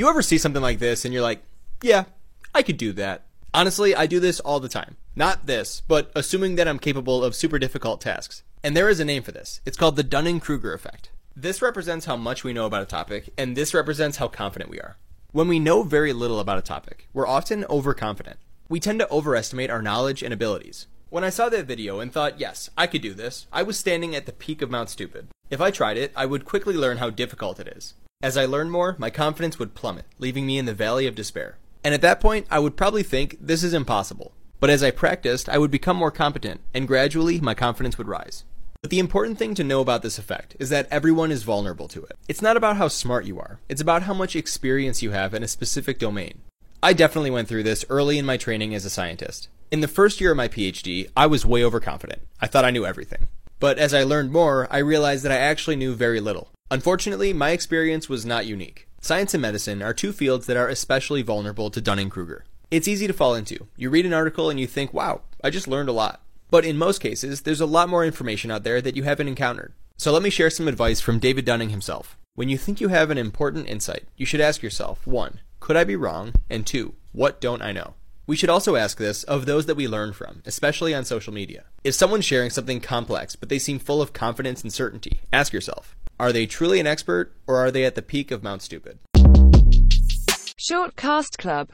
You ever see something like this and you're like, yeah, I could do that. Honestly, I do this all the time. Not this, but assuming that I'm capable of super difficult tasks. And there is a name for this. It's called the Dunning-Kruger effect. This represents how much we know about a topic, and this represents how confident we are. When we know very little about a topic, we're often overconfident. We tend to overestimate our knowledge and abilities. When I saw that video and thought, yes, I could do this, I was standing at the peak of Mount Stupid. If I tried it, I would quickly learn how difficult it is. As I learned more, my confidence would plummet, leaving me in the valley of despair. And at that point, I would probably think this is impossible. But as I practiced, I would become more competent, and gradually my confidence would rise. But the important thing to know about this effect is that everyone is vulnerable to it. It's not about how smart you are, it's about how much experience you have in a specific domain. I definitely went through this early in my training as a scientist. In the first year of my PhD, I was way overconfident. I thought I knew everything. But as I learned more, I realized that I actually knew very little. Unfortunately, my experience was not unique. Science and medicine are two fields that are especially vulnerable to Dunning Kruger. It's easy to fall into. You read an article and you think, wow, I just learned a lot. But in most cases, there's a lot more information out there that you haven't encountered. So let me share some advice from David Dunning himself. When you think you have an important insight, you should ask yourself 1. Could I be wrong? And 2. What don't I know? We should also ask this of those that we learn from, especially on social media. If someone's sharing something complex, but they seem full of confidence and certainty, ask yourself are they truly an expert, or are they at the peak of Mount Stupid? Short Cast Club